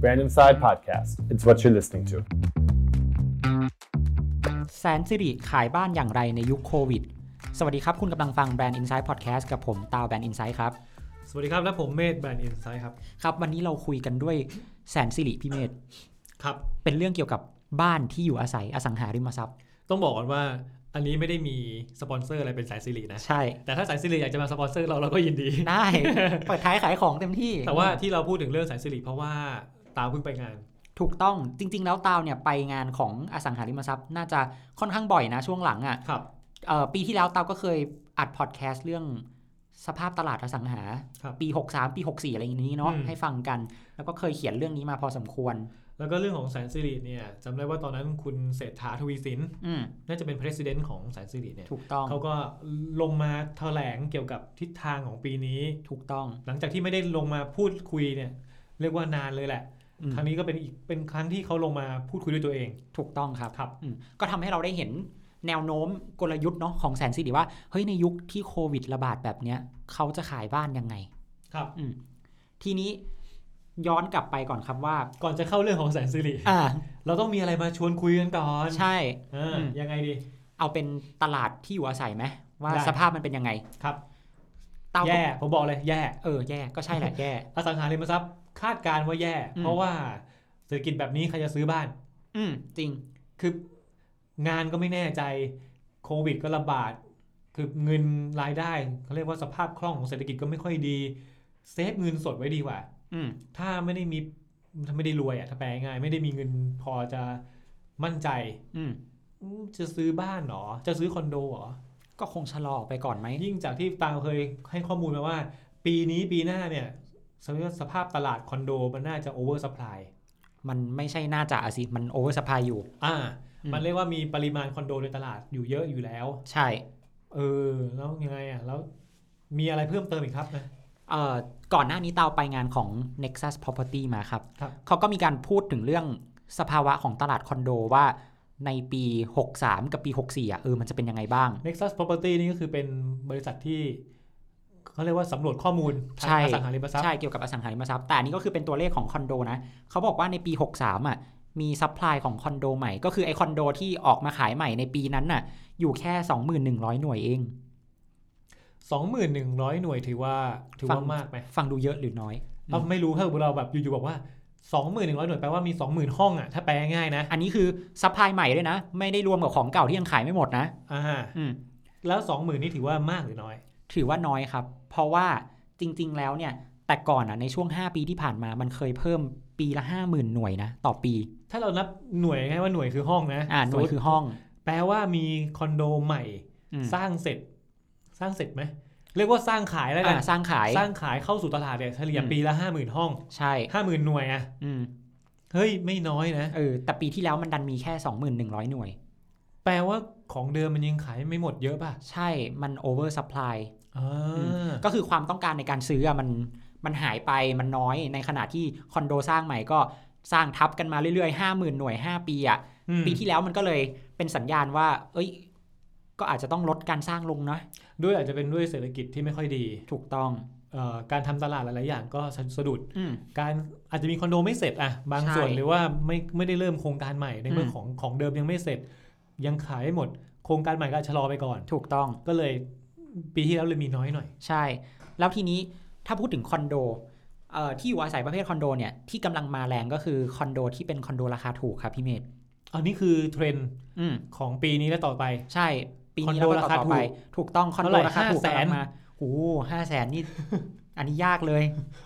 Brand Inside Podcast. It's what you're listening to. แสนสิริขายบ้านอย่างไรในยุคโควิด สวัสดีครับ คุณกำลังฟัง Brand Inside Podcast กับผมตาว Brand Insight ครับ สวัสดีครับ และผมเมธ Brand Inside ครับ ครับ วันนี้เราคุยกันด้วยแสนสิริพี่เมธครับ เป็นเรื่องเกี่ยวกับบ้านที่อยู่อาศัยอสังหาริมทรัพย์ ต้องบอกก่อนว่า อันนี้ไม่ได้มีสปอนเซอร์อะไรเป็นแสนสิรินะ ใช่ แต่ถ้าแสนสิริอยากจะมาสปอนเซอร์เราเราก็ยินดี ได้เปิดท้ายขายของเต็มที่ แต่ว่าที่เราพูดถึงเรื่องสายสิริเพราะว่าตามเพิ่งไปงาน ถูกต้องจริง ๆ แล้วตาวเนี่ยไปงานของอสังหาริมทรัพย์ น่าจะค่อนข้างบ่อยนะช่วงหลังอะ่ะครับเอ่อปีที่แล้วตาวก็เคยอัดพอดแคสต์เรื่องสภาพตลาดอสังหาครับปี 63 ปี 64 อะไรอย่างนี้เนาะอืมให้ฟังกัน แล้วก็เคยเขียนเรื่องนี้มาพอสมควร แล้วก็เรื่องของแสนสิริเนี่ยจำได้ว่าตอนนั้นคุณเศรษฐาทวีสินอืมน่าจะเป็น president ของแสนสิริเนี่ยถูกต้องเขาก็ลงมาแถลงเกี่ยวกับทิศทางของปีนี้ถูกต้อง หลังจากที่ไม่ได้ลงมาพูดคุยเนี่ยเรียกว่านานเลยแหละอืมครั้งนี้ก็เป็นอีกเป็นครั้งที่เขาลงมาพูดคุยด้วยตัวเอง ถูกต้องครับครับอืมก็ทำให้เราได้เห็นแนวโน้มกลยุทธ์เนาะของแสนสิริว่าเฮ้ยในยุคที่โควิดระบาดแบบเนี้ยเขาจะขายบ้านยังไง ครับอืมทีนี้ ย้อนกลับไปก่อนครับว่า ก่อนจะเข้าเรื่องของแสนสิริอ่า เราต้องมีอะไรมาชวนคุยกันก่อนใช่อ่าอืมยังไงดี เอาเป็นตลาดที่อยู่อาศัยไหมว่าได้สภาพมันเป็นยังไงครับเต้าแย่ผมบอกเลยแย่เออแย่ก็ใช่แหละแย่อสังหาริมทรัพย์คาดการณ์ว่าแย่อืมเพราะว่าเศรษฐกิจแบบนี้ใครจะซื้อบ้าน อืมจริงคืองานก็ไม่แน่ใจโควิดก็ระบาด คือเงินรายได้เขาเรียกว่าสภาพคล่องของเศรษฐกิจก็ไม่ค่อยดี เซฟเงินสดไว้ดีกว่า อืมถ้าไม่ได้มีถ้าไม่ได้รวยอะถ้าแปลง่ายไม่ได้มีเงินพอจะมั่นใจ อืมอืมจะซื้อบ้านเหรอ จะซื้อคอนโดเหรอ ก็คงชะลอออกไปก่อนไหม ยิ่งจากที่ตาวเคยให้ข้อมูลมาว่า ปีนี้ปีหน้าเนี่ยสภาพตลาดคอนโดมันน่าจะ oversupply มันไม่ใช่น่าจะอะสิมัน oversupply อยู่ อ่าอืมมันเรียกว่ามีปริมาณคอนโดในตลาดอยู่เยอะอยู่แล้ว ใช่ เออ แล้วยังไงอะ แล้วมีอะไรเพิ่มเติมอีกครับนะเอ่อ ก่อนหน้านี้ตาวไปงานของ Nexus Property มาครับครับเขาก็มีการพูดถึงเรื่องสภาวะของตลาดคอนโดว่าในปี 63 กับปี 64อะเออมันจะเป็นยังไงบ้าง Nexus Property นี่ก็คือเป็นบริษัทที่เขาเรียกว่าสำรวจข้อมูลทางใช่อสังหาริมทรัพย์ใช่เกี่ยวกับอสังหาริมทรัพย์แต่อันนี้ก็คือเป็นตัวเลขของคอนโดนะเขาบอกว่าในปี 63อะมี supply ของคอนโดใหม่ ก็คือไอคอนโดที่ออกมาขายใหม่ในปีนั้นน่ะอยู่แค่ 21,100 หน่วยเอง 21,100 หน่วยถือว่าถือฟังว่ามากไหมฟังดูเยอะหรือน้อย เราไม่รู้ถ้าเราแบบอยู่ๆบอกว่า21,100 หน่วยแปลว่ามี 20,000 ห้องอะถ้าแปลง่ายๆนะ อันนี้คือ supply ใหม่ด้วยนะ ไม่ได้รวมกับของเก่าที่ยังขายไม่หมดนะอ่าอืมแล้ว 20,000 นี่ถือว่ามากหรือน้อย ถือว่าน้อยครับ เพราะว่าจริง ๆ แล้วเนี่ยแต่ก่อนอะในช่วง 5 ปีที่ผ่านมามันเคยเพิ่มปีละ 50,000 หน่วยนะต่อปี ถ้าเรานับหน่วยง่ายๆว่าหน่วยคือห้องนะอ่าหน่วยคือห้อง แปลว่ามีคอนโดใหม่อืมสร้างเสร็จ สร้างเสร็จไหมเรียกว่าสร้างขายแล้วกัอ่าสร้างขายสร้างขายเข้าสู่ตลาดเนี่ยเฉลี่ยอืมปีละห้าหมื่นห้อง ใช่ห้าหมื่นหน่วยอะอืมเฮ้ยไม่น้อยนะเออแต่ปีที่แล้วมันดันมีแค่21,100หน่วย แปลว่าของเดิมมันยังขายไม่หมดเยอะป่ะ ใช่มัน oversupply อ่าก็คือความต้องการในการซื้ออะมันมันหายไปมันน้อยในขณะที่คอนโดสร้างใหม่ก็สร้างทับกันมาเรื่อยๆ50,000หน่วย5ปีอะอืมปีที่แล้วมันก็เลยเป็นสัญญาณว่า เอ้ย ก็อาจจะต้องลดการสร้างลงนะ ด้วยอาจจะเป็นด้วยเศรษฐกิจที่ไม่ค่อยดี ถูกต้องเอ่อการทำตลาดหลาย ๆ อย่างก็สะสะดุดอืมการอาจจะมีคอนโดไม่เสร็จอะบางใช่ส่วนหรือว่าไม่ไม่ได้เริ่มโครงการใหม่ในเมื่อมของของเดิมยังไม่เสร็จ ยังขายไม่หมด โครงการใหม่ก็ชะลอไปก่อน ถูกต้องก็เลยปีที่แล้วเลยมีน้อยหน่อย ใช่ แล้วทีนี้ถ้าพูดถึงคอนโดเอ่อที่อยู่อาศัยประเภทคอนโดเนี่ยที่กำลังมาแรงก็คือคอนโดที่เป็นคอนโดราคาถูกครับพี่เมธอันนี้คือเทรนด์อืมของปีนี้และต่อไป ใช่ ปีนี้คอนโดแล้วก็ราคาต่อๆไปถูกถูกต้องคอนโดเท่าไหร่ราคาถูก500,000กำลังมาโอ้ห้าแสนนี่อันนี้ยากเลย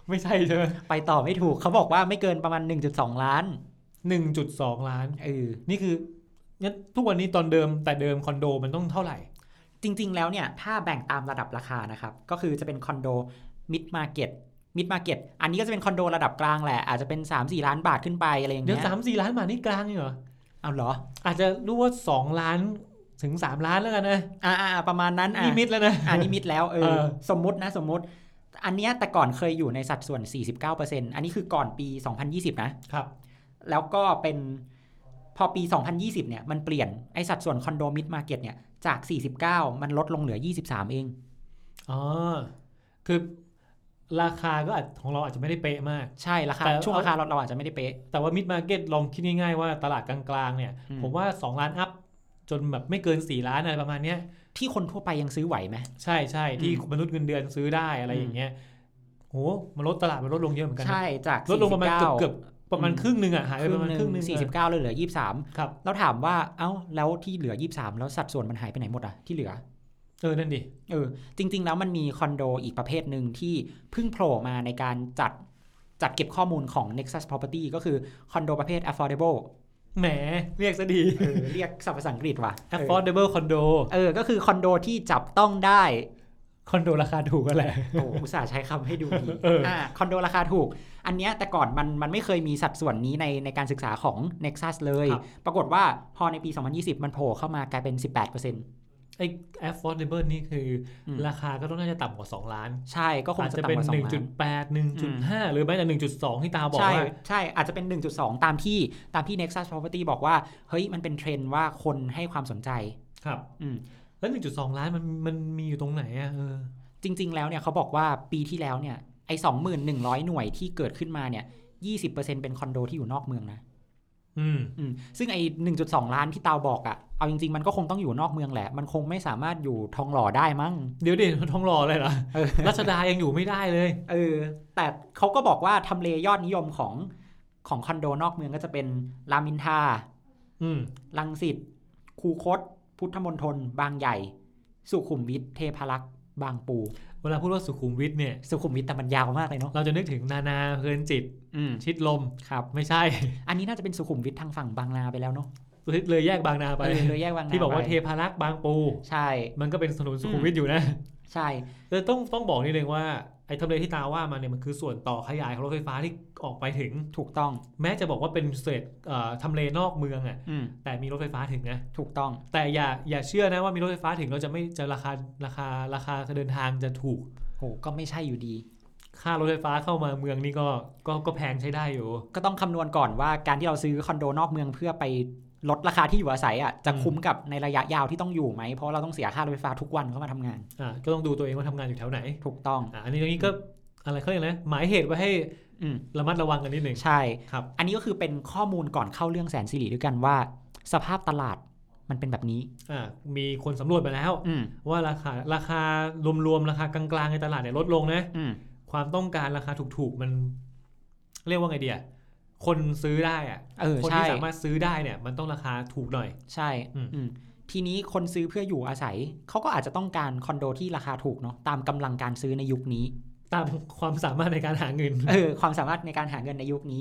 ไม่ใช่ใช่ไหมไปต่อไม่ถูกเขาบอกว่าไม่เกินประมาณ 1.2 ล้านหนึ่งจุดสองล้านเออนี่คืองั้นทุกวันนี้ตอนเดิมแต่เดิมคอนโดมันต้องเท่าไหร่ จริง ๆ แล้วเนี่ย ถ้าแบ่งตามระดับราคานะครับ ก็คือจะเป็นคอนโด mid market mid market อันนี้ก็จะเป็นคอนโดระดับกลางแหละ อาจจะเป็น 3-4 ล้านบาทขึ้นไปอะไรอย่างเดี๋ยวเงี้ยสามสี่ล้านบาทนี่กลางเหรอเอาเหรอ อาจจะรู้ว่าสองล้าน ถึงสามล้านแล้วกันนะอ่าๆประมาณนั้นอะนี่ mid แล้วนะอันนี้ mid แล้วเอเอออสมมุตินะสมมุติอันเนี้ยแต่ก่อนเคยอยู่ในสัดส่วน 49%อันนี้คือก่อนปี 2020 นะครับ แล้วก็เป็นพอปี 2020 เนี่ย มันเปลี่ยนไอสัดส่วนคอนโด mid market เนี่ย จาก 49 มันลดลงเหลือ 23 เอง อ๋อ คือราคาก็อาจของเราอาจจะไม่ได้เป๊ะมาก ใช่ ราคาแต่ช่วงเอาราคาเราเราอาจจะไม่ได้เป๊ะ แต่ว่า mid market ลองคิดง่ายๆว่าตลาดกลางๆ เนี่ยอืมผมว่า 2 ล้าน up จนแบบไม่เกิน 4 ล้านอะไรประมาณเนี้ยที่คนทั่วไปยังซื้อไหวไหมใช่ใช่ที่อืมมนุษย์เงินเดือนซื้อได้อะไรอืมอย่างเงี้ยโหมันลดตลาดมันลดลงเยอะเหมือนกันนะใช่จากลดลงประมาณเกือบ49เกือบประมาณอืมครึ่งหนึ่งอะหายคไปรึ่ประงมาณหนึ่ครึ่งงหนึ่งสี่สิบเก้าเลยเหลือยี่สามครับแล้วถามว่าเอ้าแล้วที่เหลือยี่สามแล้วสัดส่วนมันหายไปไหนหมดอะที่เหลือเออนั่นดิเออจริง ๆ แล้วมันมีคอนโดอีกประเภทหนึ่งที่เพิ่งโผล่มาในการจัดจัดเก็บข้อมูลของ Nexus Property ก็คือคอนโดประเภท affordable แหมเรียกซะดีเออเรียกศัพท์ภาษาอังกฤษว่ะเออ affordable condo เออ ก็คือคอนโดที่จับต้องได้คอนโดราคาถูกก็แหละโอ้อุตส่าห์ใช้คำให้ดูดีเอออ่อ่าคอนโดราคาถูก อันเนี้ยแต่ก่อนมันมันไม่เคยมีสัดส่วนนี้ในในการศึกษาของ Nexus เลยครับปรากฏว่าพอในปี 2020 มันโผล่เข้ามากลายเป็น 18% ไอ้ affordable นี่คืออมราคาก็ต้องน่าจะต่ำกว่า 2 ล้าน ใช่ก็คงอาจจะจะต่ำเป็นกว่า2ล้าน1.8 1.5 หรือแม้แต่1.2 ที่ตาบอกใช่ว่า ใช่ อาจจะเป็น 1.2 ตามที่ตามที่ Nexus Property บอกว่า เฮ้ยมันเป็นเทรนด์ว่าคนให้ความสนใจ ครับอืมแล้ว 1.2 ล้านมันมันมีอยู่ตรงไหนอะเออจริง ๆ แล้วเนี่ยเขาบอกว่าปีที่แล้วเนี่ยไอ้21,000 หน่วยที่เกิดขึ้นมาเนี่ย20%เป็นคอนโดที่อยู่นอกเมืองนะ อืมอืมซึ่งไอ้1.2ล้านที่ตาวบอกอะ่ะ เอาจริง ๆ มันก็คงต้องอยู่นอกเมืองแหละ มันคงไม่สามารถอยู่ทองหล่อได้มั้ง เดี๋ยวดิท้องรอเลยเหรอเออรัชดายังอยู่ไม่ได้เลย เออ แต่เขาก็บอกว่าทำเลยอดนิยมของของคอนโดนอกเมืองก็จะเป็นรามอินทราอืมลังสิต คูคต พุทธมณฑล บางใหญ่ สุขุมวิท เทพารักษ์ บางปู เวลาพูดว่าสุขุมวิทเนี่ยสุขุมวิทแต่มันยาวมากเลยเนาะเราจะนึกถึงนานาเพลินจิตอืมชิดลมครับไม่ใช่ อันนี้น่าจะเป็นสุขุมวิททางฝั่งบางนาไปแล้วเนาะเลยแยกบางนาไปเออเลยแยกบางนาที่บอกว่าไปเทพารักษ์บางปู ใช่ มันก็เป็นถนนสุขุมวิทอยู่นะ ใช่แต่ต้องต้องบอกนิดนึงว่าไอ้ทำเลที่ตาว่ามาเนี่ยมันคือส่วนต่อขยายของรถไฟฟ้าที่ออกไปถึง ถูกต้อง แม้จะบอกว่าเป็นเศษเอ่อทำเลนอกเมืองอะอืมแต่มีรถไฟฟ้าถึงนะถูกต้อง แต่อย่าอย่าเชื่อนะว่ามีรถไฟฟ้าถึงเราจะไม่จะราคาราคาราคาเดินทางจะถูกโหก็ไม่ใช่อยู่ดี ค่ารถไฟฟ้าเข้ามาเมืองนี่ก็ก็ก็แพงใช้ได้อยู่ ก็ต้องคำนวณก่อนว่าการที่เราซื้อคอนโดนอกเมืองเพื่อไป ลดราคาที่อยู่อาศัยอะจะอืมคุ้มกับในระยะยาวที่ต้องอยู่ไหมเพราะเราต้องเสียค่ารถไฟฟ้าทุกวันเข้ามาทำงานอ่าก็ต้องดูตัวเองว่าทำงานอยู่แถวไหน ถูกต้องอ่าอันนี้ตรงนี้ก็อะไรเขาเรียกนะหมายเหตุไว้ให้อืมระมัดระวังกันนิดหนึ่งใช่ครับอันนี้ก็คือเป็นข้อมูลก่อนเข้าเรื่องแสนสิริด้วยกันว่า สภาพตลาดมันเป็นแบบนี้อ่ามีคนสำรวจมาแล้วอืมว่าราคาราคารวมๆราคากลางๆในตลาดเนี่ยลดลงนะอืมความต้องการราคาถูกๆมัน เรียกว่าไงเดีย คนซื้อได้อะเออคนใช่ที่สามารถซื้อได้เนี่ย มันต้องราคาถูกหน่อย ใช่อืมอืมทีนี้คนซื้อเพื่ออยู่อาศัย เขาก็อาจจะต้องการคอนโดที่ราคาถูกเนาะตามกำลังการซื้อในยุคนี้ ตามความสามารถในการหาเงินเออความสามารถในการหาเงินในยุคนี้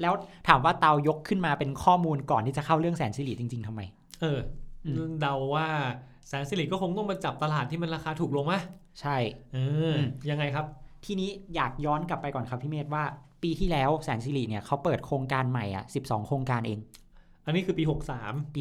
แล้วถามว่าเตายกขึ้นมาเป็นข้อมูลก่อนที่จะเข้าเรื่องแสนสิริจริง ๆทำไม เอออมเดาว่าแสนสิริก็คงต้องมาจับตลาดที่มันราคาถูกลงมะใช่ เอออมยังไงครับ ทีนี้อยากย้อนกลับไปก่อนครับพี่เมธว่า ปีที่แล้วแสนสิริเนี่ยเขาเปิดโครงการใหม่อะ12 โครงการเอง อันนี้คือปี 63 ปี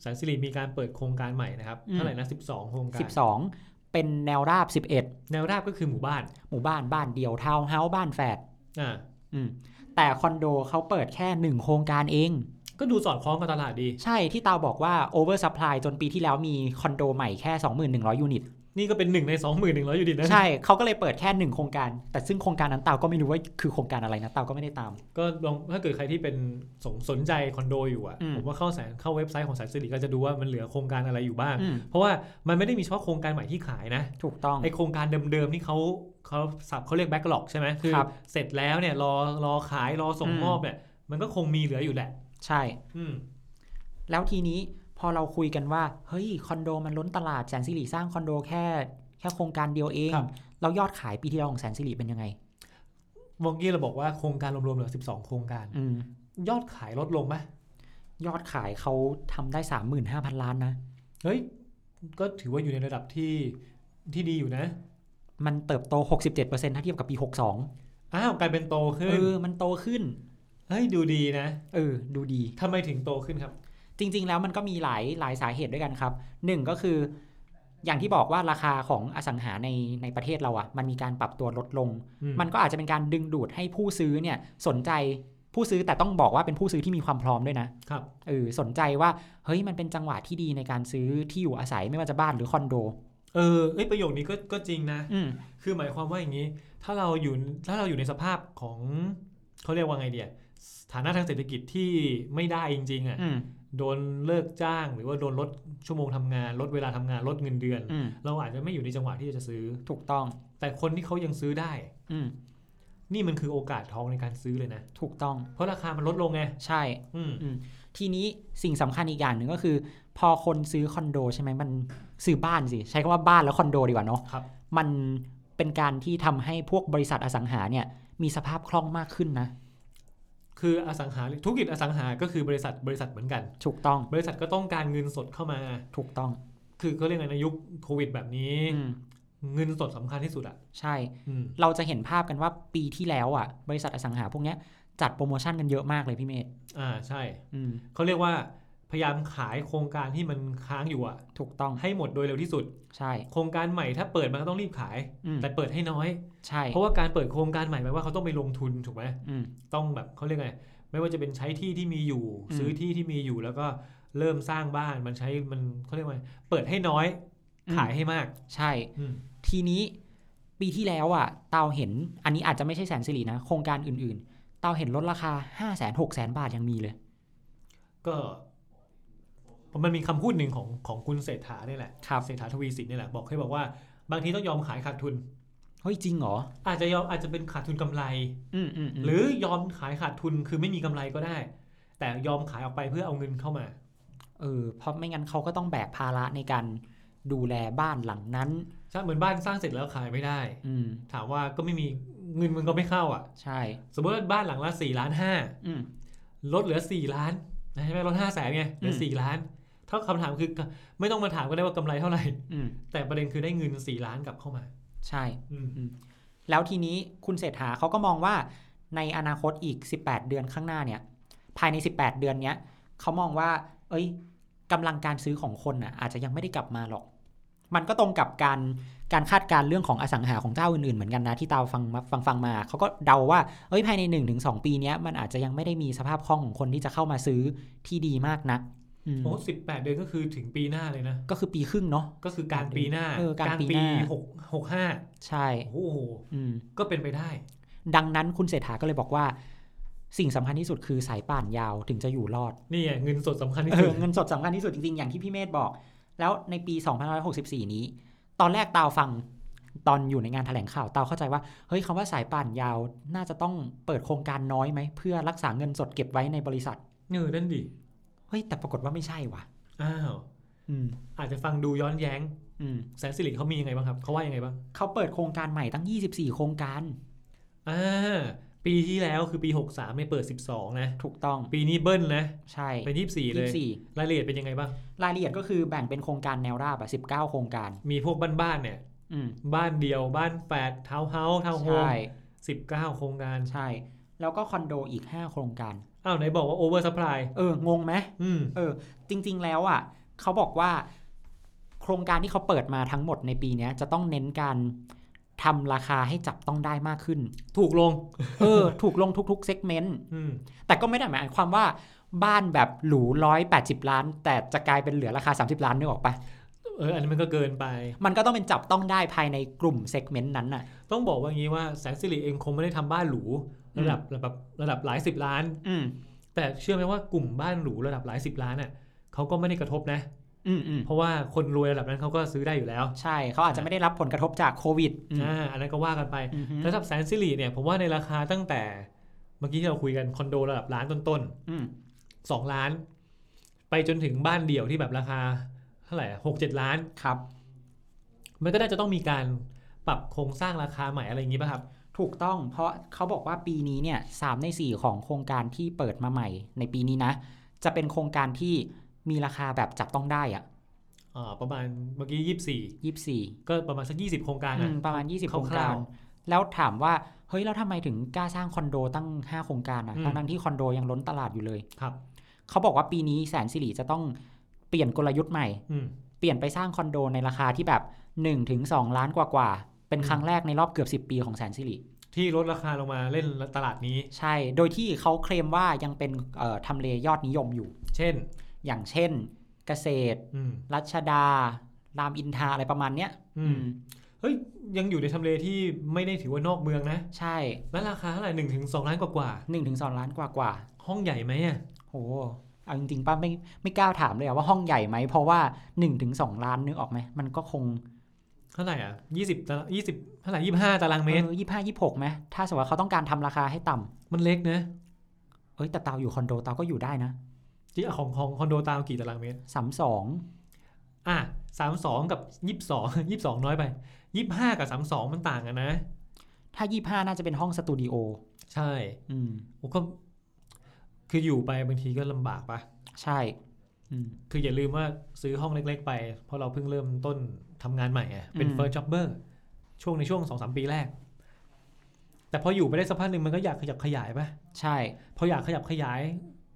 แสนสิริมีการเปิดโครงการใหม่นะครับอืมเท่าไหร่นะ12 โครงการ63 12 เป็นแนวราบ 11 แนวราบก็คือหมู่บ้าน หมู่บ้านบ้านเดี่ยวทาวน์เฮาส์บ้านแฝดอ่าอืมแต่คอนโดเขาเปิดแค่1โครงการเอง ก็ดูสอดคล้องกับตลาดดี ใช่ที่ตาวบอกว่า oversupply จนปีที่แล้วมีคอนโดใหม่แค่ 21,000 unit นี่ก็เป็นหนึ่งใน 21,000 อยู่ดีนะ ใช่เขาก็เลยเปิดแค่หนึ่งโครงการ แต่ซึ่งโครงการนั้นตาวก็ไม่รู้ว่าคือโครงการอะไรนะตาวก็ไม่ได้ตาม ก็ลองถ้าเกิดใครที่เป็นสนสนใจคอนโดอยู่อะ อืมผมว่าเข้าแสนเข้าเว็บไซต์ของแสนสิริก็จะดูว่ามันเหลือโครงการอะไรอยู่บ้าง อืม เพราะว่ามันไม่ได้มีเฉพาะโครงการใหม่ที่ขายนะถูกต้อง ไอโครงการเดิมๆที่เขาเขาสับเขาเรียก backlog ใช่ไหมคือครับเสร็จแล้วเนี่ยรอรอขายรอส่งอืม มอบเนี่ยมันก็คงมีเหลืออยู่แหละ ใช่ อืม แล้วทีนี้ พอเราคุยกันว่า เฮ้ยคอนโดมันล้นตลาดแสนสิริสร้างคอนโดแค่แค่โครงการเดียวเองครับเรายอดขายปีที่แล้วของแสนสิริเป็นยังไงเมื่อกี้เราบอกว่าโครงการรวมๆเหลือ 12 โครงการอืมยอดขายลดลงไหมยอดขายเขาทำได้สามหมื่นห้าพันล้านนะ เฮ้ย ก็ถือว่าอยู่ในระดับที่ที่ดีอยู่นะ มันเติบโต 67%ถ้าเทียบกับปี 62 อ้าวกลายเป็นโตขึ้เอนอมันโตขึ้น เฮ้ย ดูดีนะ เออ ดูดีทำไมถึงโตขึ้นครับ จริง ๆ แล้วมันก็มีหลายหลายสาเหตุด้วยกันครับหนึ่งก็คือ อย่างที่บอกว่าราคาของอสังหาในในประเทศเราอะ่ะ มันมีการปรับตัวลดลงอืมมันก็อาจจะเป็นการดึงดูดให้ผู้ซื้อเนี่ยสนใจผู้ซื้อแต่ต้องบอกว่าเป็นผู้ซื้อที่มีความพร้อมด้วยนะครับเออสนใจว่าเฮ้ยมันเป็นจังหวะที่ดีในการซื้อที่อยู่อาศัยไม่ว่าจะบ้านหรือคอนโด เออเอ้ยประโยคนี้ก็ก็จริงนะอืมคือหมายความว่าอย่างนี้ ถ้าเราอยู่ถ้าเราอยู่ในสภาพของเขาเรียกว่าไงเดียฐานะทางเศรษฐกิจที่ไม่ได้จริงๆอะอืม โดนเลิกจ้างหรือว่าโดนลดชั่วโมงทำงาน ลดเวลาทำงานลดเงินเดือนอืมเราอาจจะไม่อยู่ในจังหวะที่จะซื้อถูกต้อง แต่คนที่เขายังซื้อได้ อืมนี่มันคือโอกาสทองในการซื้อเลยนะ ถูกต้อง เพราะราคามันลดลงไง ใช่ อืมทีนี้สิ่งสำคัญอีกอย่างหนึ่งก็คือ พอคนซื้อคอนโดใช่ไหมมันซื้อบ้านสิ ใช้คำว่าบ้านแล้วคอนโดดีกว่าเนาะครับมันเป็นการที่ทำให้พวกบริษัทอสังหาเนี่ย มีสภาพคล่องมากขึ้นนะ คืออสังหาธุรกิจอสังหาก็คือบริษัทบริษัทเหมือนกัน ถูกต้อง บริษัทก็ต้องการเงินสดเข้ามา ถูกต้อง คือเขาเรียกไงในยุคโควิดแบบนี้อืมเงินสดสำคัญที่สุดอะใช่อืมเราจะเห็นภาพกันว่าปีที่แล้วอะบริษัทอสังหาพวกเนี้ยจัดโปรโมชั่นกันเยอะมากเลยพี่เมธอ่าใช่อืมเขาเรียกว่า พยายามขายโครงการที่มันค้างอยู่อะถูกต้องให้หมดโดยเร็วที่สุด ใช่ โครงการใหม่ถ้าเปิดมาก็ต้องรีบขายอืมแต่เปิดให้น้อย ใช่ เพราะว่าการเปิดโครงการใหม่แปลว่าเขาต้องไปลงทุนถูกไหมอืมต้องแบบเขาเรียกไง ไม่ว่าจะเป็นใช้ที่ที่มีอยู่อืมซื้อที่ที่มีอยู่แล้วก็เริ่มสร้างบ้านมันใช้มันเขาเรียกว่าไงเปิดให้น้อย ขายให้มาก ใช่อืมทีนี้ปีที่แล้วอะเตาเห็น อันนี้อาจจะไม่ใช่แสนสิรินะโครงการอื่น ๆ เตาเห็นลดราคา5 0 0 0 0 0 6 0 0 0 0บาทยังมีเลย ก็ มันมีคำพูดหนึ่งของของคุณเศรษฐาเนี่ยแหละครับเศรษฐาทวีสินเนี่ยแหละบอกให้บอกว่า บางทีต้องยอมขายขาดทุนเฮ้ยจริงเหรอ อาจจะยอมอาจจะเป็นขาดทุนกำไรอืมอืมอืมหรือยอมขายขาดทุนคือไม่มีกำไรก็ได้ แต่ยอมขายออกไปเพื่อเอาเงินเข้ามาเออเพราะไม่งั้นเขาก็ต้องแบกภาระในการดูแลบ้านหลังนั้นใช่เหมือนบ้านสร้างเสร็จแล้วขายไม่ได้ อืมถามว่าก็ไม่มีเงินมันก็ไม่เข้าอะ ใช่ สมมติว่าบ้านหลังละสี่ล้านห้าอืมลดเหลือสี่ล้านใช่ไหมลดห้าแสนไงเหลือมสี่ล้าน ถ้าคำถามคือไม่ต้องมาถามก็ได้ว่ากำไรเท่าไหร่อืมแต่ประเด็นคือได้เงินสี่ล้านกลับเข้ามา ใช่อืมแล้วทีนี้คุณเศรษฐาเขาก็มองว่าในอนาคตอีก 18 เดือนข้างหน้าเนี่ย ภายใน 18 เดือนเนี้ยเขามองว่า เอ้ยกำลังการซื้อของคนอะ อาจจะยังไม่ได้กลับมาหรอก มันก็ตรงกับการการคาดการณ์เรื่องของอสังหาของเจ้าอื่นๆเหมือนกันนะที่ตาวฟังมาฟังฟังมาเขาก็เดาว่าเอ้ยภายใน1-2ปีเนี้ยมันอาจจะยังไม่ได้มีสภาพคล่องของคนที่จะเข้ามาซื้อที่ดีมากนักอืม โอ้สิบแปดเดือนก็คือถึงปีหน้าเลยนะ ก็คือปีครึ่งเนาะก็คือกลารปีหน้าเออกลางปีปีหน้าหกหกห้าใช่โอ้โหอืมก็เป็นไปได้ ดังนั้นคุณเศรษฐาก็เลยบอกว่า สิ่งสำคัญที่สุดคือสายป่านยาวถึงจะอยู่รอด นี่ไงเงินสดสำคัญที่เอสุอดเงินสดสำคัญที่สุดจริงๆ อย่างที่พี่เมธบอก แล้วในปี 2564 นี้ ตอนแรกตาวฟังตอนอยู่ในงานแถลงข่าวตาวเข้าใจว่าเฮ้ยคำว่าสายป่านยาวน่าจะต้องเปิดโครงการน้อยไหมเพื่อรักษาเงินสดเก็บไว้ในบริษัทเออนั่นดิ เฮ้ยแต่ปรากฏว่าไม่ใช่ว่ะอ้าวอืมอาจจะฟังดูย้อนแย้งอืมแสนสิริเขามียังไงบ้างครับเขาว่ายังไงบ้างเขาเปิดโครงการใหม่ตั้ง 24 โครงการอ่าปีที่แล้วคือปี 63เนี่ยเปิด 12 นะ ถูกต้องปีนี้เบิ้ลนะ ใช่เป็น 24 เลย24รายละเอียดเป็นยังไงบ้าง รายละเอียดก็คือแบ่งเป็นโครงการแนวราบอะ19 โครงการ มีพวกบ้านๆเนี่ยอืมบ้านเดี่ยวบ้านแฝดทาวน์เฮาส์ทาวน์โฮมใช่19 โครงการใช่ แล้วก็คอนโดอีก 5 โครงการ อ้าวไหนบอกว่า oversupply เอองงไหมอืมเออจริง ๆ แล้วอะเขาบอกว่า โครงการที่เขาเปิดมาทั้งหมดในปีเนี้ยจะต้องเน้นการทำราคาให้จับต้องได้มากขึ้น ถูกลง เออ ถูกลงทุกๆ segment อืมแต่ก็ไม่ได้หมายความว่าบ้านแบบหรูร้อยแปดสิบล้าน แต่จะกลายเป็นเหลือราคา 30 ล้านนึกออกปะเออ อันนี้มันก็เกินไป มันก็ต้องเป็นจับต้องได้ภายในกลุ่มเซกเมนต์นั้นน่ะ ต้องบอกว่าอย่างนี้ว่าแสนสิริเองคงไม่ได้ทำบ้านหรูอืม ระดับระดับระดับหลายสิบล้านอืมแต่เชื่อไหมว่ากลุ่มบ้านหรูระดับหลายสิบล้านอะเขาก็ไม่ได้กระทบนะอืมอืมเพราะว่าคนรวยระดับนั้นเขาก็ซื้อได้อยู่แล้ว ใช่เขาอาจจะไม่ได้รับผลกระทบจากโควิดอืมอ่าอันนั้นก็ว่ากันไปอืมฮึแล้วสำหรับแสนสิริเนี่ยผมว่าในราคาตั้งแต่เมื่อกี้ที่เราคุยกันคอนโดระดับล้านต้นอืมๆสองล้าน ไปจนถึงบ้านเดี่ยวที่แบบราคาเท่าไหร่หกเจ็ดล้านครับ มันก็น่าจะต้องมีการปรับโครงสร้างราคาใหม่อะไรอย่างนี้ป่ะครับ ถูกต้องเพราะเขาบอกว่าปีนี้เนี่ยสามในสี่ของโครงการที่เปิดมาใหม่ ในปีนี้นะ จะเป็นโครงการที่มีราคาแบบจับต้องได้อะอ่าประมาณเมื่อกี้ยี่สิบสี่ยี่สี่ก็ประมาณสักยี่สิบโครงการอืนะมประมาณ20คโครงการร่าวแล้วถามว่าเฮ้ยแล้วทำไมถึงกล้าสร้างคอนโดตั้ง5โครงการนะอืมทั้งทั้งๆที่คอนโดยังล้นตลาดอยู่เลยครับเขาบอกว่าปีนี้แสนสิริจะต้องเปลี่ยนกลยุทธ์ใหม่อืมเปลี่ยนไปสร้างคอนโดในราคาที่แบบ1ถึง2ล้านกว่าๆเป็นอืมครั้งแรกในรอบเกือบ10ปีของแสนสิริ ที่ลดราคาลงมาเล่นตลาดนี้ ใช่ โดยที่เขาเคลมว่ายังเป็นเอ่อทำเลยอดนิยมอยู่ เช่น อย่างเช่น เกษตรอืมรัชดา รามอินทราอะไรประมาณเนี้ยอืมเฮ้ยยังอยู่ในทำเลที่ไม่ได้ถือว่านอกเมืองนะ ใช่ แล้วราคาเท่าไหร่หนึ่งถึงสองล้านกว่าหนึ่งถึงสองล้านกว่ากว่าๆห้องใหญ่ไหมอะโหเอาจริงๆป้าไม่ไม่กล้าถามเลยอะว่าห้องใหญ่ไหมเพราะว่า1นถึงสล้านนึกออกไหมมันก็คง เท่าไหร่อะยี่สิบตารางยี่สิบเท่าไหร่ยี่ห้าตารางเมตรยี่ห้ายี่หกไหมถ้าสมมติว่าเขาต้องการทำราคาให้ต่ำมันเล็กนะเอ้ยแต่เตาอยู่คอนโดเตาก็อยู่ได้นะที่ของของคอนโดตามกี่ตารางเมตรสามสองอะสามสองกับยี่สิบสองยี่สิบสองน้อยไปยี่ห้ากับสามสองมันต่างกันนะ ถ้ายี่ห้าน่าจะเป็นห้องสตูดิโอใช่ อืมโอ้ก็คืออยู่ไปบางทีก็ลำบากปะใช่อืม คืออย่าลืมว่าซื้อห้องเล็ก ๆ ไป เพราะเราเพิ่งเริ่มต้นทำงานใหม่อะเป็นอืม first jobber ช่วงในช่วงสองสามปีแรก แต่พออยู่ไปได้สักพักหนึ่งมันก็อยากขยับขยายปะใช่ พออยากขยับขยาย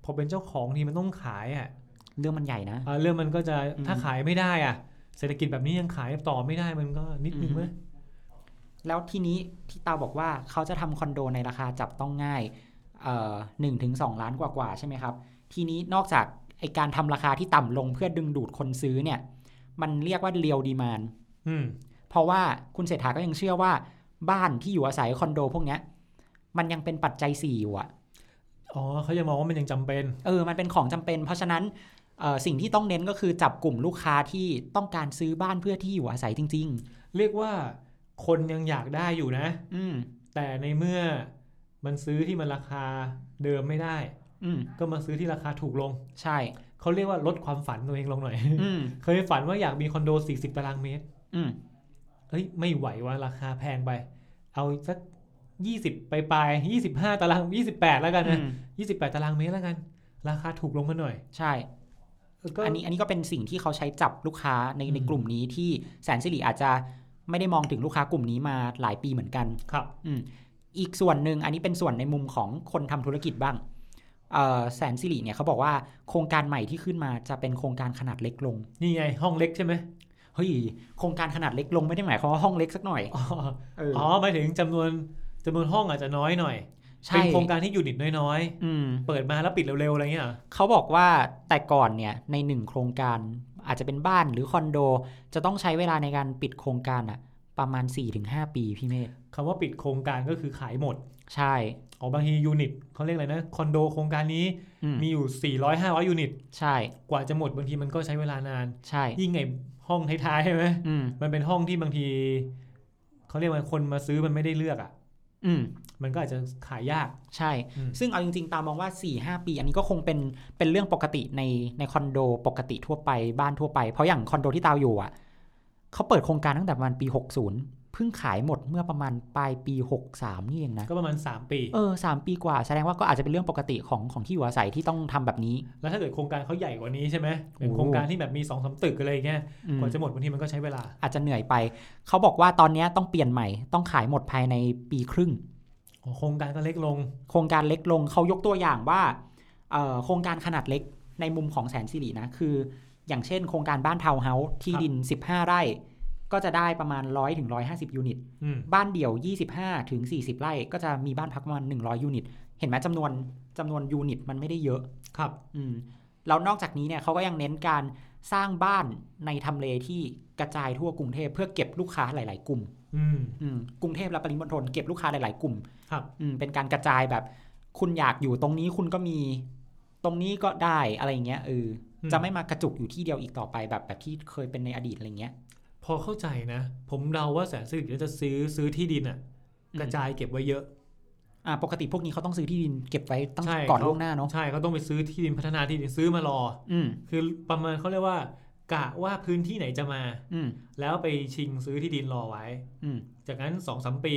พอเป็นเจ้าของทีมันต้องขายอะ เรื่องมันใหญ่นะอ่าเรื่องมันก็จะอืมถ้าขายไม่ได้อะ เศรษฐกิจแบบนี้ยังขายต่อไม่ได้มันก็นิดนึงอือฮึไหมแล้วทีนี้ที่เตาบอกว่าเขาจะทำคอนโดในราคาจับต้องง่ายเอ่อหนึ่งถึงสองล้านกว่าๆใช่ไหมครับ ทีนี้นอกจากไอการทำราคาที่ต่ำลงเพื่อดึงดูดคนซื้อเนี่ย มันเรียกว่าเรียวดีมานอืมเพราะว่าคุณเศรษฐาก็ยังเชื่อว่า บ้านที่อยู่อาศัยคอนโด พวกเนี้ย มันยังเป็นปัจจัยสี่อยู่อะอ๋อเขายังมองว่ามันยังจำเป็น เออ มันเป็นของจำเป็น เพราะฉะนั้นเอ่อสิ่งที่ต้องเน้นก็คือจับกลุ่มลูกค้าที่ต้องการซื้อบ้านเพื่อที่อยู่อาศัยจริงเรียกว่าคนยังอยากได้อยู่นะๆอืมแต่ในเมื่อมันซื้อที่มันราคาเดิมไม่ได้อืม ก็มาซื้อที่ราคาถูกลง ใช่ เขาเรียกว่าลดความฝันตัวเองลงหน่อยอืมเคยฝันว่าอยากมีคอนโด 40 ตารางเมตรอืมเฮ้ยไม่ไหวว่าราคาแพงไป เอาสัก 20 ไปปลายๆ25 ตาราง 28 แล้วกันนะอืม28 ตารางเมตรแล้วกัน ราคาถูกลงมาหน่อย ใช่ก็อันนี้อันนี้ก็เป็นสิ่งที่เขาใช้จับลูกค้าในอืมในกลุ่มนี้ที่แสนสิริอาจจะไม่ได้มองถึงลูกค้ากลุ่มนี้มาหลายปีเหมือนกัน ครับ อืมอีกส่วนหนึ่งอันนี้เป็นส่วนในมุมของคนทำธุรกิจบ้างเอ่อ แสนสิริเนี่ยเขาบอกว่าโครงการใหม่ที่ขึ้นมาจะเป็นโครงการขนาดเล็กลง นี่ไง ห้องเล็กใช่ไหมเฮ้ยโครงการขนาดเล็กลงไม่ได้หมายความว่าห้องเล็กสักหน่อยอ๋อเอออ๋อหมายถึงจำนวนจำนวนห้องอาจจะน้อยหน่อยใช่เป็นโครงการที่ยูนิตน้อยอืมๆเปิดมาแล้วปิดเร็วๆอะไรเงี้ยเหรอเขาบอกว่าแต่ก่อนเนี่ยในหนึ่งโครงการอาจจะเป็นบ้านหรือคอนโด จะต้องใช้เวลาในการปิดโครงการอะประมาณ 4-5 ปีพี่เมธคำว่าปิดโครงการก็คือขายหมด ใช่ อ๋อบางทียูนิตเขาเรียกอะไรนะคอนโดโครงการนี้อืมมีอยู่ 400 500ยูนิตใช่ กว่าจะหมดบางทีมันก็ใช้เวลานาน ใช่ ยิ่งไงห้องท้ายๆใช่ไหมอืมมันเป็นห้องที่บางทีเขาเรียกว่าคนมาซื้อมันไม่ได้เลือกอะอืมมันก็อาจจะขายยากใช่อืมซึ่งเอาจริงๆ ตามมองว่า4 5ปี อันนี้ก็คงเป็นเป็นเรื่องปกติในในคอนโดปกติทั่วไปบ้านทั่วไป เพราะอย่างคอนโดที่ตาวอยู่อะเขาเปิดโครงการตั้งแต่ประมาณปี 60 เพิ่งขายหมดเมื่อประมาณปลายปี 63 นี่เองนะ ก็ประมาณ 3 ปี เออสามปีกว่าแสดงว่าก็อาจจะเป็นเรื่องปกติของของที่อยู่อาศัยที่ต้องทำแบบนี้ แล้วถ้าเกิดโครงการเขาใหญ่กว่านี้ใช่ไหมเป็นโอ้โครงการที่แบบมี2อสตึกอะไรอย่างเงี้ยอืมกว่าจะหมดบางทีมันก็ใช้เวลา อาจจะเหนื่อยไปเขาบอกว่าตอนเนี้ยต้องเปลี่ยนใหม่ ต้องขายหมดภายในปีครึ่งอ๋อโครงการก็เล็กลง โครงการเล็กลงเขายกตัวอย่างว่าเอ่อโครงการขนาดเล็กในมุมของแสนสิรินะคือ อย่างเช่น โครงการบ้านทาวน์เฮาส์ที่ครับดิน 15 ไร่ ก็จะได้ประมาณ 100ถึง150 ยูนิตอืมบ้านเดี่ยว 25ถึง40 ไร่ ก็จะมีบ้านพักประมาณ 100 ยูนิต เห็นไหมจำนวนจำนวนยูนิตมันไม่ได้เยอะ ครับ อืมแล้วนอกจากนี้เนี่ยเขาก็ยังเน้นการสร้างบ้านในทำเลที่กระจายทั่วกรุงเทพเพื่อเก็บลูกค้าหลาย ๆ กลุ่ม อืมอืมกรุงเทพและปริมณฑลเก็บลูกค้าหลาย ๆ กลุ่ม ครับ อืมเป็นการกระจายแบบ คุณอยากอยู่ตรงนี้คุณก็มี ตรงนี้ก็ได้อะไรอย่างเงี้ยเอออมจะไม่มากระจุกอยู่ที่เดียวอีกต่อไปแบบแบบที่เคยเป็นในอดีตอะไรเงี้ย พอเข้าใจนะ ผมเดาว่าแสนสิริจะซื้อซื้อที่ดินอะอืมกระจายเก็บไว้เยอะอ่าปกติพวกนี้เขาต้องซื้อที่ดินเก็บไว้ตั้งใช่ก่อนเขาล่วงหน้าเนาะใช่เขาต้องไปซื้อที่ดินพัฒนาที่ดินซื้อมารอ อืมคือประมาณเขาเรียกว่ากะว่าพื้นที่ไหนจะมา อืมแล้วไปชิงซื้อที่ดินรอไว้ อืมจากนั้นสองสามปี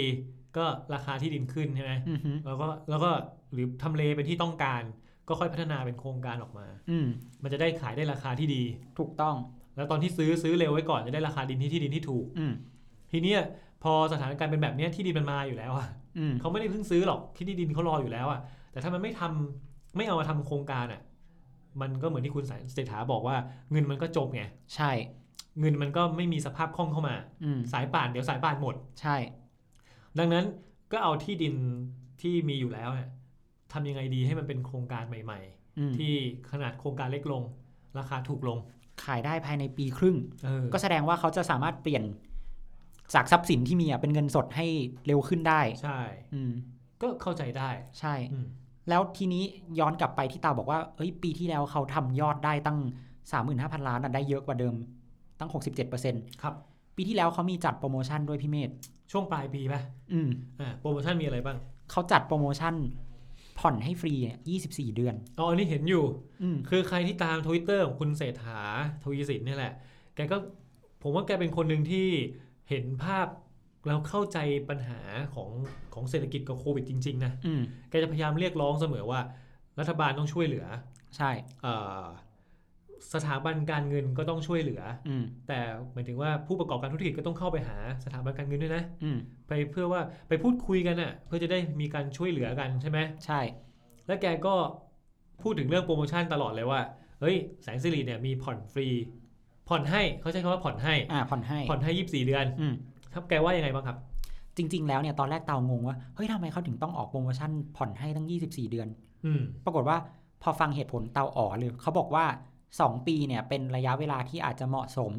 ก็ราคาที่ดินขึ้นใช่ไหมอืมฮึแล้วก็แล้วก็หรือทำเลเป็นที่ต้องการ ก็ค่อยพัฒนาเป็นโครงการออกมา อืมมันจะได้ขายได้ราคาที่ดี ถูกต้อง แล้วตอนที่ซื้อซื้อเร็วไว้ก่อนจะได้ราคาดินที่ที่ดินที่ถูกอืมทีเนี้ยพอสถานการณ์เป็นแบบเนี้ยที่ดินมันมาอยู่แล้วอะอืมเขาไม่ได้เพิ่งซื้อหรอกที่ดินเขารออยู่แล้วอะแต่ถ้ามันไม่ทำไม่เอามาทำโครงการอะมันก็เหมือนที่คุณเศรษฐาบอกว่า เงินมันก็จมไงใช่ เงินมันก็ไม่มีสภาพคล่องเข้ามาอืมสายป่านเดี๋ยวสายป่านหมด ใช่ ดังนั้นก็เอาที่ดินที่มีอยู่แล้วเนี่ยทำยังไงดีให้มันเป็นโครงการใหม่อืมๆที่ขนาดโครงการเล็กลง ราคาถูกลง ขายได้ภายในปีครึ่งเออก็แสดงว่าเขาจะสามารถเปลี่ยนจากทรัพย์สินที่มีอะเป็นเงินสดให้เร็วขึ้นได้ ใช่ อืมก็เข้าใจได้ ใช่อืมแล้วทีนี้ย้อนกลับไปที่ตาบอกว่า เอ้ย ปีที่แล้วเขาทำยอดได้ตั้ง 35,000 ล้านอะได้เยอะกว่าเดิม ตั้ง 67%ครับ ปีที่แล้วเขามีจัดโปรโมชั่นด้วยพี่เมธ ช่วงปลายปีป่ะ อืมอ่าโปรโมชั่นมีอะไรบ้าง เขาจัดโปรโมชั่น ผ่อนให้ฟรีเนี่ย24 เดือน อ๋ออันนี้เห็นอยู่อืมคือใครที่ตามทวิตเตอร์ของคุณเศรษฐาทวีสินเนี่ยแหละ แกก็ ผมว่าแกเป็นคนหนึ่งที่เห็นภาพแล้วเข้าใจปัญหาของของเศรษฐกิจกับโควิดจริง ๆ นะอืมแกจะพยายามเรียกร้องเสมอว่า รัฐบาลต้องช่วยเหลือ ใช่เออ สถาบันการเงินก็ต้องช่วยเหลืออืมแต่หมายถึงว่าผู้ประกอบการธุรกิจก็ต้องเข้าไปหาสถาบันการเงินด้วยนะอืมไปเพื่อว่าไปพูดคุยกันอะ เพื่อจะได้มีการช่วยเหลือกันใช่ไหมใช่ แล้วแกก็พูดถึงเรื่องโปรโมชั่นตลอดเลยว่าเฮ้ยแสงสิริเนี่ยมีผ่อนฟรี ผ่อนให้เขาใช้คำว่าผ่อนให้อ่าผ่อนให้ผ่อนให้24เดือนอืมครับแกว่ายังไงบ้างครับ จริง ๆ แล้วเนี่ยตอนแรกเตางงว่าเฮ้ยทำไมเขาถึงต้องออกโปรโมชั่นผ่อนให้ตั้ง 24 เดือนอืมปรากฏว่าพอฟังเหตุผลเตาอ๋อเลยเขาบอกว่า 2 ปีเนี่ยเป็นระยะเวลาที่อาจจะเหมาะสม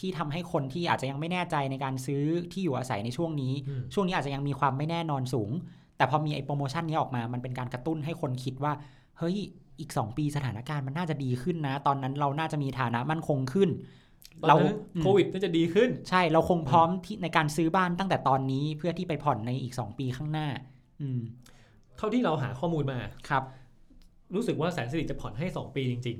ที่ทำให้คนที่อาจจะยังไม่แน่ใจในการซื้อที่อยู่อาศัยในช่วงนี้อืมช่วงนี้อาจจะยังมีความไม่แน่นอนสูง แต่พอมีไอ้โปรโมชั่นนี้ออกมา มันเป็นการกระตุ้นให้คนคิดว่า เฮ้ยอีก 2 ปีสถานการณ์มันน่าจะดีขึ้นนะ ตอนนั้นเราน่าจะมีฐานะมั่นคงขึ้นตอนเรานั้นอืมโควิดน่าจะดีขึ้น ใช่เราคงพร้อมที่ในการซื้อบ้านตั้งแต่ตอนนี้เพื่อที่ไปผ่อนในอีก 2 ปีข้างหน้า อืม เท่าที่เราหาข้อมูลมาครับ รู้สึกว่าแสนสิริจะผ่อนให้ 2 ปีจริง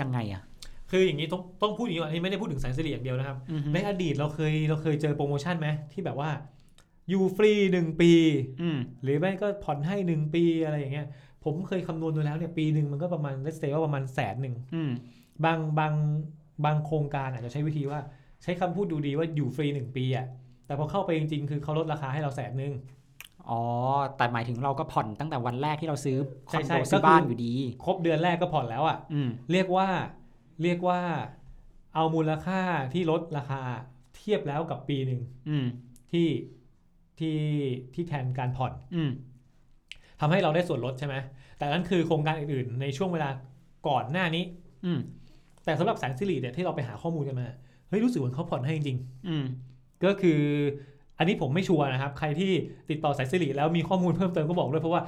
ยังไงอะๆคืออย่างนี้ต้องต้องพูดอย่างนี้ก่อนอันนี้ไม่ได้พูดถึงแสนสิริอย่างเดียวนะครับ อือฮึในอดีตเราเคยเราเคยเจอโปรโมชั่นไหมที่แบบว่าอยู่ฟรีหนึ่งปี อืมหรือไม่ก็ผ่อนให้หนึ่งปีอะไรอย่างเงี้ยผมเคยคำนวณดูแล้วเนี่ยปีหนึ่งมันก็ประมาณเลสเซว่าประมาณแสนหนึ่งอืมบางบางบางโครงการอาจจะใช้วิธีว่า ใช้คำพูดดูดีว่าอยู่ฟรีหนึ่งปีอะแต่พอเข้าไปจริงๆ คือเขาลดราคาให้เราแสนหนึ่ง อ๋อ แต่หมายถึงเราก็ผ่อนตั้งแต่วันแรกที่เราซื้อคใช่อนใช่โดซื้อก็คือบ้านอยู่ดี ครบเดือนแรกก็ผ่อนแล้วอะอืมเรียกว่าเรียกว่า เอามูลค่าที่ลดราคาเทียบแล้วกับปีหนึ่งอืมที่ที่ที่แทนการผ่อนอืมทำให้เราได้ส่วนลดใช่ไหมแต่นั่นคือโครงการอื่นๆ ในช่วงเวลาก่อนหน้านี้อืมแต่สำหรับแสงสิริเนี่ยที่เราไปหาข้อมูลกันมาเฮ้ยรู้สึกเหมือนเขาผ่อนให้จริงอืมๆก็คือ อันนี้ผมไม่ชัวร์นะครับ ใครที่ติดต่อแสงสิริแล้วมีข้อมูลเพิ่มเติมก็บอกด้วยเพราะว่า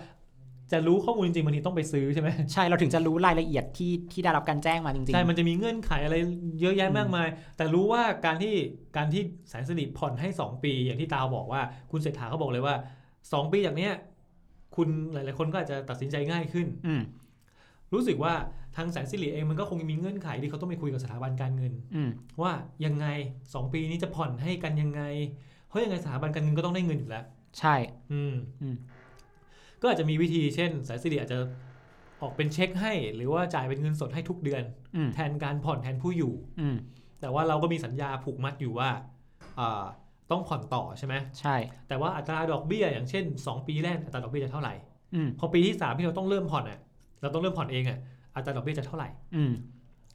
จะรู้ข้อมูลจริงๆบางทีต้องไปซื้อใช่ไหมใช่เราถึงจะรู้รายละเอียดที่ที่ได้รับการแจ้งมาจริงๆ ใช่ มันจะมีเงื่อนไขอะไรเยอะแยะมากมาย แต่รู้ว่าการที่การที่แสงสิริผ่อนให้ 2 ปี อย่างที่ตาวบอกว่า คุณเศรษฐาเขาบอกเลยว่า 2 ปีจากเนี้ยคุณหลายๆคนก็อาจจะตัดสินใจง่ายขึ้นอืมรู้สึกว่าทางแสนสิริเองมันก็คงมีเงื่อนไขที่เขาต้องไปคุยกับสถาบันการเงินอืมว่ายังไง 2 ปีนี้จะผ่อนให้กันยังไงเพ ราะยังไงสถาบันการเงินก็ต้องได้เงินอยู่แล้ว ใช่ อืมอืมก็อาจจะมีวิธีเช่นแสนสิริอาจจะออกเป็นเช็คให้ หรือว่าจ่ายเป็นเงินสดให้ทุกเดือน อืมแทนการผ่อนแทนผู้อยู่ อืมแต่ว่าเราก็มีสัญญาผูกมัดอยู่ว่าอ่าต้องผ่อนต่อใช่ไหมใช่ แต่ว่าอัตราดอกเบี้ย อย่างเช่น 2 ปีแรกอัตราดอกเบี้ยจะเท่าไหร่อืมพอปีที่ 3 ที่เราต้องเริ่มผ่อนอะเราต้องเริ่มผ่อนเองอะอัตราดอกเบี้ยจะเท่าไหร่ อืม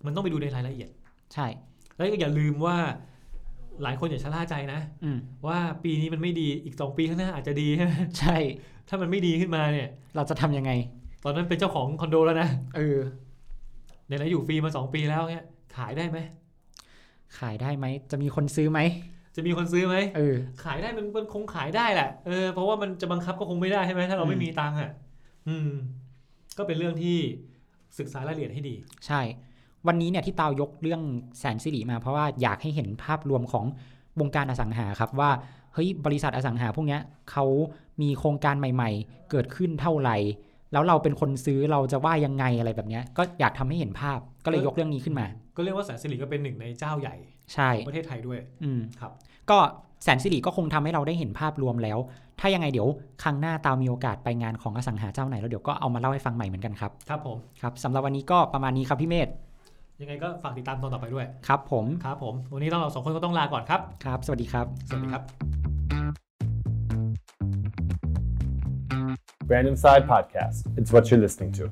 มันต้องไปดูในรายละเอียด ใช่ แล้วก็อย่าลืมว่า หลายคนอย่าชะล่าใจนะอืมว่าปีนี้มันไม่ดีอีก2ปีข้างหน้าอาจจะดีใช่ไหมใช่ ถ้ามันไม่ดีขึ้นมาเนี่ย เราจะทำยังไง ตอนนั้นเป็นเจ้าของคอนโดแล้วนะเออไหนๆอยู่ฟรีมา2ปีแล้วเนี่ยขายได้ไหมขายได้ไหมจะมีคนซื้อไหมจะมีคนซื้อไหมเออขายได้มันมันคงขายได้แหละเออเพราะว่ามันจะบังคับก็คงไม่ได้ใช่ไหมถ้าเราไม่อืมมีตังค์อะ อืม ก็เป็นเรื่องที่ศึกษารายละเอียดให้ดี ใช่ วันนี้เนี่ยที่ตาวยกเรื่องแสนสิริมาเพราะว่าอยากให้เห็นภาพรวมของวงการอสังหาครับว่าเฮ้ยบริษัทอสังหาพวกเนี้ยเขามีโครงการใหม่ ๆ เกิดขึ้นเท่าไหร่ แล้วเราเป็นคนซื้อเราจะว่ายังไงอะไรแบบเนี้ยก็อยากทำให้เห็นภาพก็เลยยกเรื่องนี้ขึ้นมา ก็เรียกว่าแสนสิริก็เป็นหนึ่งในเจ้าใหญ่ใช่ของประเทศไทยด้วยอืมครับ ก็แสนสิริก็คงทำให้เราได้เห็นภาพรวมแล้ว ถ้ายังไงเดี๋ยวครั้งหน้าตาวมีโอกาสไปงานของอสังหาเจ้าไหนแล้วเดี๋ยวก็เอามาเล่าให้ฟังใหม่เหมือนกันครับ ครับผมครับสำหรับวันนี้ก็ประมาณนี้ครับพี่เมธ ยังไงก็ฝากติดตามตอนต่อไปด้วย ครับผม ครับผม วันนี้ต้องเราสองคนก็ต้องลาก่อนครับ ครับ สวัสดีครับ สวัสดีครับ Random Side Podcast. It's what you're listening to.